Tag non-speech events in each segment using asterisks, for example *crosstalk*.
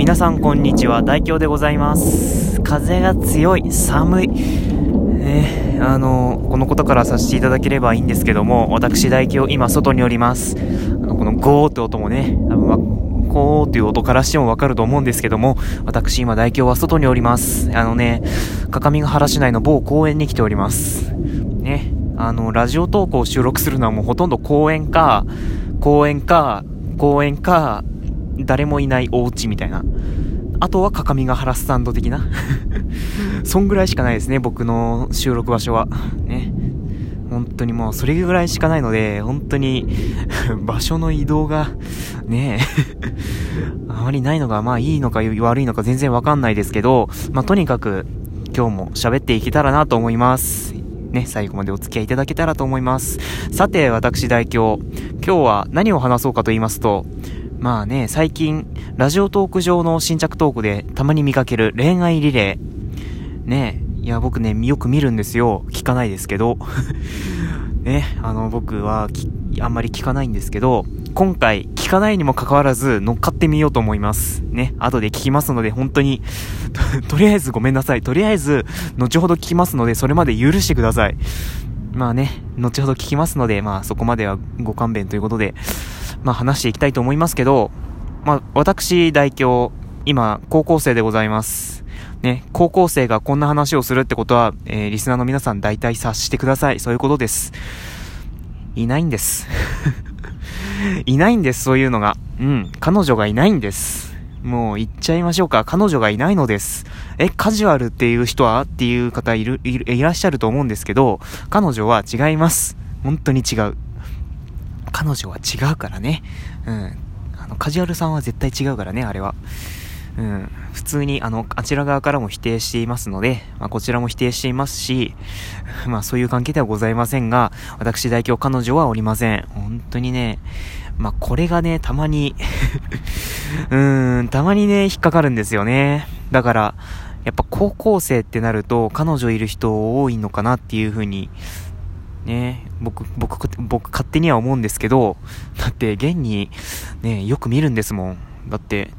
皆さんこんにちは、大京でございます。風が強い、寒い。ね、あの、このことからさせていただければいいんですけども、私大京、今外におります。あのこのゴーって音もね、多分わゴーっていう音からしてもわかると思うんですけども、私今大京は外におります。あのね、各務原市内の某公園に来ております。ね、あの、ラジオ投稿を収録するのはもうほとんど公園か、公園か、公園か、誰もいないお家みたいな。あとは各務原スタンド的な。そんぐらいしかないですね、僕の収録場所は。ね。本当にもうそれぐらいしかないので、本当に *laughs* 場所の移動が、ねえ、*laughs* あまりないのがまあいいのか悪いのか全然わかんないですけど、まあとにかく今日も喋っていけたらなと思います。ね、最後までお付き合いいただけたらと思います。さて、私代表、今日は何を話そうかと言いますと、まあね、最近、ラジオトーク上の新着トークでたまに見かける恋愛リレー。ねいや、僕ね、よく見るんですよ。聞かないですけど。*laughs* ね、あの、僕はあんまり聞かないんですけど、今回、聞かないにもかかわらず、乗っかってみようと思います。ね、後で聞きますので、本当に、と、*laughs* とりあえずごめんなさい。とりあえず、後ほど聞きますので、それまで許してください。まあね、後ほど聞きますので、まあそこまではご勘弁ということで、まあ話していきたいと思いますけど、まあ私代表、今高校生でございます。ね、高校生がこんな話をするってことは、えー、リスナーの皆さん大体察してください。そういうことです。いないんです。*laughs* いないんです、そういうのが。うん、彼女がいないんです。もう言っちゃいましょうか。彼女がいないのです。え、カジュアルっていう人は？っていう方いる、いる、いらっしゃると思うんですけど、彼女は違います。本当に違う。彼女は違うからね。うん。あの、カジュアルさんは絶対違うからね、あれは。うん。普通に、あの、あちら側からも否定していますので、まあ、こちらも否定していますし、*laughs* まあ、そういう関係ではございませんが、私代表彼女はおりません。本当にね、まあ、これがね、たまに *laughs* うーん、たまにね、引っかかるんですよね。だから、やっぱ高校生ってなると、彼女いる人多いのかなっていう風に、ね、僕、僕、僕勝手には思うんですけど、だって現に、ね、よく見るんですもん。だって、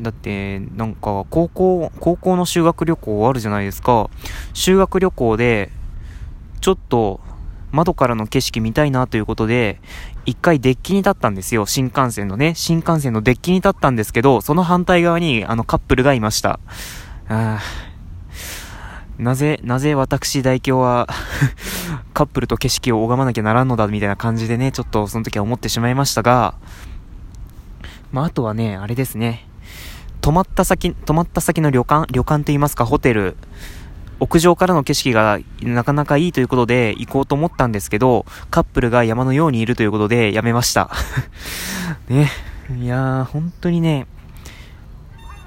だって、なんか、高校、高校の修学旅行あるじゃないですか。修学旅行で、ちょっと、窓からの景色見たいなということで、一回デッキに立ったんですよ。新幹線のね。新幹線のデッキに立ったんですけど、その反対側に、あの、カップルがいました。あーなぜ、なぜ私代表は *laughs* カップルと景色を拝まなきゃならんのだ、みたいな感じでね、ちょっとその時は思ってしまいましたが、まあ、あとはね、あれですね。泊まった先、泊まった先の旅館、旅館と言いますか、ホテル、屋上からの景色がなかなかいいということで行こうと思ったんですけど、カップルが山のようにいるということでやめました。*laughs* ね。いやー、本当にね、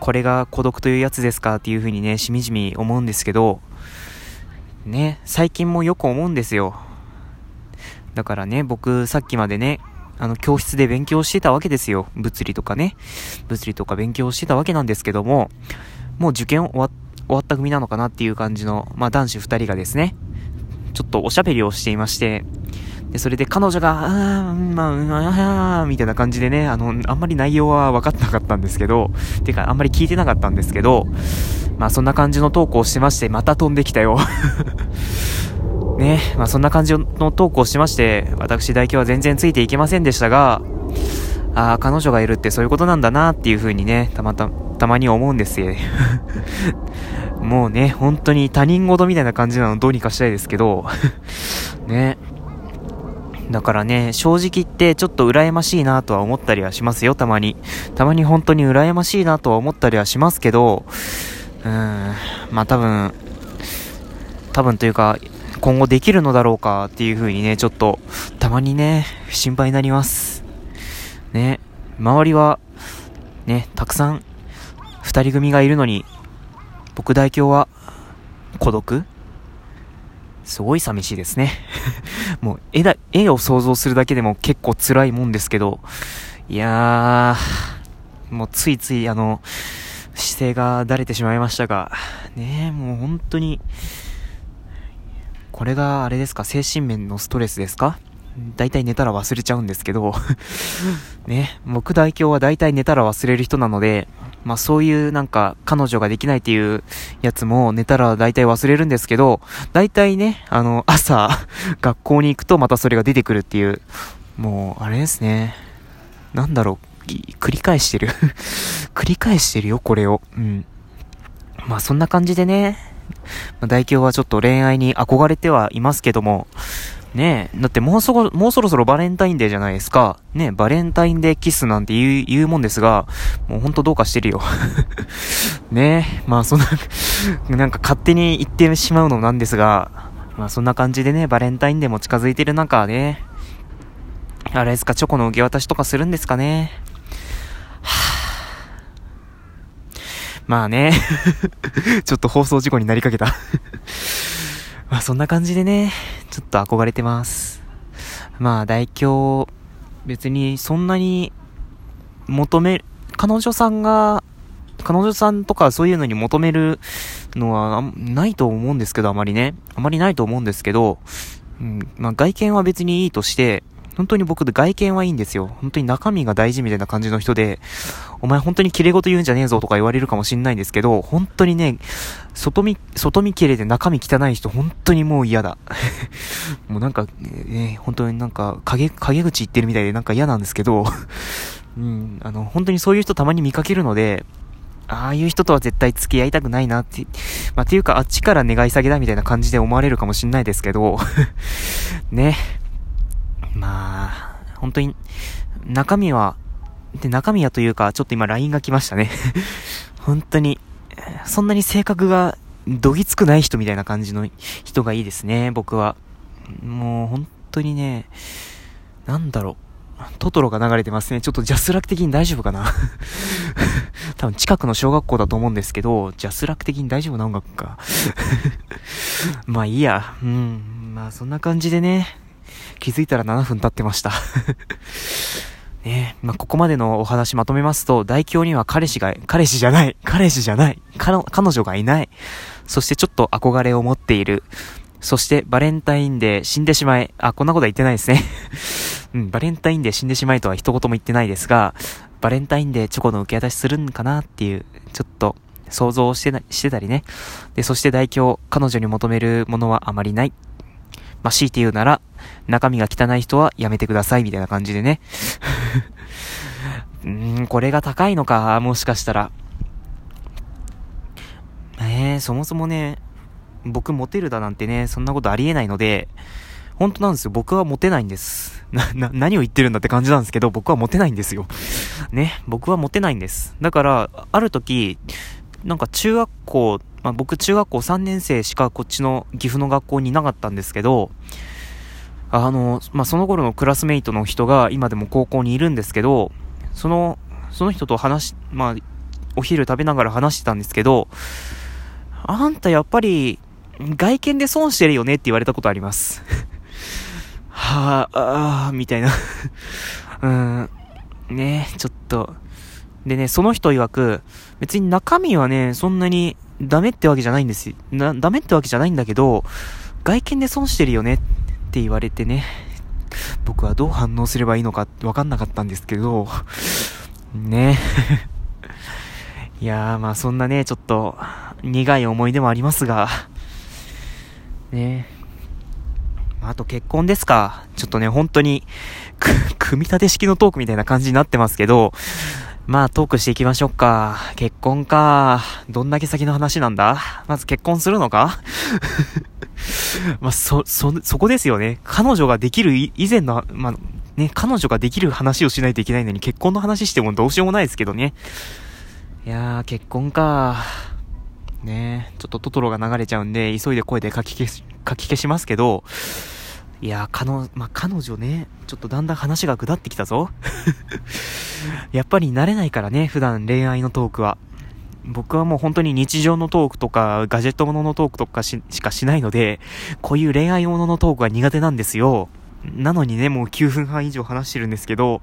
これが孤独というやつですかっていう風にね、しみじみ思うんですけど、ね、最近もよく思うんですよ。だからね、僕さっきまでね、あの、教室で勉強してたわけですよ。物理とかね。物理とか勉強してたわけなんですけども、もう受験終わ終わった組なのかなっていう感じの、まあ男子二人がですね、ちょっとおしゃべりをしていまして、で、それで彼女が、あー、まあ、うん、あー、みたいな感じでね、あの、あんまり内容は分かってなかったんですけど、てか、あんまり聞いてなかったんですけど、まあそんな感じのトークをしてまして、また飛んできたよ。*laughs* ね、まあそんな感じのトークをしまして、私代表は全然ついていけませんでしたが、ああ、彼女がいるってそういうことなんだなっていう風にね、たまた、たまに思うんですよ。*laughs* もうね、本当に他人事みたいな感じなのどうにかしたいですけど、*laughs* ね。だからね、正直言ってちょっと羨ましいなとは思ったりはしますよ、たまに。たまに本当に羨ましいなとは思ったりはしますけど、うん、まあ多分、多分というか、今後できるのだろうかっていう風にね、ちょっと、たまにね、心配になります。ね、周りは、ね、たくさん、二人組がいるのに、僕代表は、孤独？すごい寂しいですね。*laughs* もう、絵だ、絵を想像するだけでも結構辛いもんですけど、いやー、もうついついあの、姿勢がだれてしまいましたが、ねえ、もう本当に、これがあれですか、精神面のストレスですか？大体寝たら忘れちゃうんですけど *laughs* ね、僕代表は大体寝たら忘れる人なので、まあそういうなんか彼女ができないっていうやつも寝たら大体忘れるんですけど、大体ね、あの、朝、*laughs* 学校に行くとまたそれが出てくるっていう、もう、あれですね。なんだろう、繰り返してる *laughs* 繰り返してるよ、これを。うん。まあそんな感じでね、まあ、大京はちょっと恋愛に憧れてはいますけども、ねえ、だってもうそこ、もうそろそろバレンタインデーじゃないですか。ねえ、バレンタインデーキスなんて言う、言うもんですが、もうほんとどうかしてるよ。*laughs* ねえ、まあそんな、なんか勝手に言ってしまうのなんですが、まあそんな感じでね、バレンタインデーも近づいてる中ね、あれですか、チョコの受け渡しとかするんですかね。まあね *laughs* ちょっと放送事故になりかけた *laughs* まあそんな感じでね、ちょっと憧れてます。まあ大京、別にそんなに求め、彼女さんが、彼女さんとかそういうのに求めるのはないと思うんですけど、あまりね。あまりないと思うんですけど、うん、まあ外見は別にいいとして、本当に僕で外見はいいんですよ。本当に中身が大事みたいな感じの人で、お前本当に綺麗事言うんじゃねえぞとか言われるかもしんないんですけど、本当にね、外見、外見綺麗で中身汚い人本当にもう嫌だ。*laughs* もうなんか、ね、本当になんか陰、陰口言ってるみたいでなんか嫌なんですけど、うん、あの、本当にそういう人たまに見かけるので、ああいう人とは絶対付き合いたくないなって、まあ、ていうかあっちから願い下げだみたいな感じで思われるかもしんないですけど、*laughs* ね。まあ、本当に、中身は、で、中身はというか、ちょっと今 LINE が来ましたね *laughs* 本当に、そんなに性格がどぎつくない人みたいな感じの人がいいですね、僕は。もう本当にね、なんだろう。トトロが流れてますね。ちょっと JASRAC 的に大丈夫かな *laughs* 多分近くの小学校だと思うんですけど、 JASRAC 的に大丈夫な音楽か *laughs* まあいいや。うん。まあそんな感じでね。気づいたら7分経ってました *laughs* ねまあ、ここまでのお話まとめますと、大京には彼氏が、彼氏じゃない、彼氏じゃない、彼女がいない。そしてちょっと憧れを持っている。そしてバレンタインで死んでしまえ。あ、こんなことは言ってないですね *laughs* うん、バレンタインで死んでしまえとは一言も言ってないですが、バレンタインでチョコの受け渡しするんかなっていう、ちょっと想像してな、してたりね。で、そして大京、彼女に求めるものはあまりない。まあ、強いて言うなら、中身が汚い人はやめてください、みたいな感じでね。*laughs* うーん、これが高いのか、もしかしたら。えー、そもそもね、僕モテるだなんてね、そんなことありえないので、本当なんですよ。僕はモテないんです。な、な、何を言ってるんだって感じなんですけど、僕はモテないんですよ。ね、僕はモテないんです。だから、ある時、なんか中学校まあ、僕中学校3年生しかこっちの岐阜の学校にいなかったんですけど、あの、まあ、その頃のクラスメイトの人が今でも高校にいるんですけど、その、その人と話し、まあ、お昼食べながら話してたんですけど、あんたやっぱり、外見で損してるよねって言われたことあります。*laughs* はあ、ああ、みたいな *laughs* うん、ねちょっと。でね、その人曰く、別に中身はね、そんなにダメってわけじゃないんです。な、ダメってわけじゃないんだけど、外見で損してるよねって言われてね、僕はどう反応すればいいのかわかんなかったんですけど、ね。*laughs* いやー、まあそんなね、ちょっと苦い思い出もありますが、ね。あと結婚ですか。ちょっとね、本当に、組み立て式のトークみたいな感じになってますけど、まあトークしていきましょうか。結婚か。どんだけ先の話なんだまず結婚するのか？まあ、そ、そ、そこですよね。彼女ができる以前の、まあ、ね、彼女ができる話をしないといけないのに結婚の話してもどうしようもないですけどね。いやー、結婚か。ねちょっとトトロが流れちゃうんで、急いで声で書き消し、書き消しますけど、いや、彼女、まあ、彼女ね、ちょっとだんだん話が下ってきたぞ。*laughs* やっぱり慣れないからね、普段恋愛のトークは。僕はもう本当に日常のトークとか、ガジェットもののトークとかししかしないので、こういう恋愛もののトークは苦手なんですよ。なのにね、もう9分半以上話してるんですけど、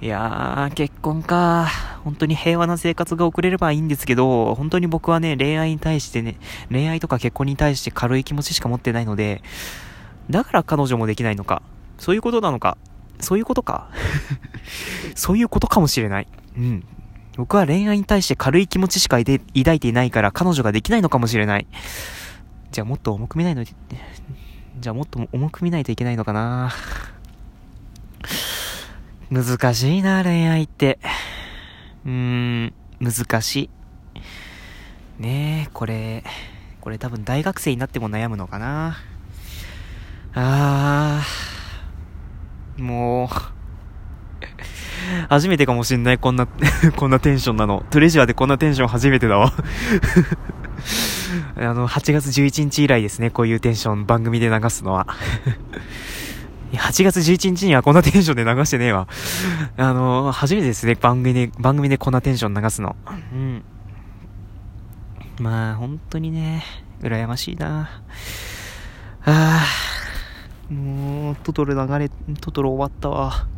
いやー、結婚か。本当に平和な生活が送れればいいんですけど、本当に僕はね、恋愛に対してね、恋愛とか結婚に対して軽い気持ちしか持ってないので、だから彼女もできないのか。そういうことなのか。そういうことか。*laughs* そういうことかもしれない。うん。僕は恋愛に対して軽い気持ちしか抱いていないから彼女ができないのかもしれない。じゃあもっと重く見ないの、じゃあもっと重く見ないといけないのかな。難しいな、恋愛って。うーん、難しい。ねえ、これ、これ多分大学生になっても悩むのかな。あー、もう、初めてかもしんない、こんな *laughs* こんなテンションなの。トレジャーでこんなテンション初めてだわ *laughs* あの、8月11日以来ですね、こういうテンション番組で流すのは *laughs* 8月11日にはこんなテンションで流してねえわ。あの、初めてですね、番組で、番組でこんなテンション流すの。うん。まあ、本当にね、羨ましいな。ああ、もう、トトロ流れ、トトロ終わったわ。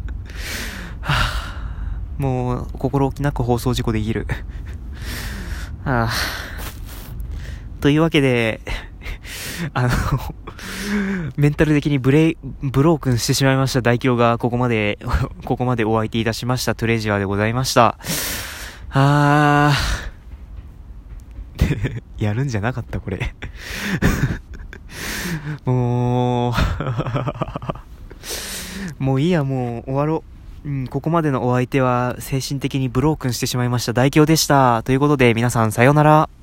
もう、心置きなく放送事故できる。ああ。というわけで、あのメンタル的にブレイブロークンしてしまいました大凶がここまで、ここまでお相手いたしましたトレジャーでございました。あー。*laughs* やるんじゃなかったこれ *laughs* もう *laughs* もういいや、もう終わろう。うん、ここまでのお相手は精神的にブロークンしてしまいました大凶でした。ということで皆さんさようなら。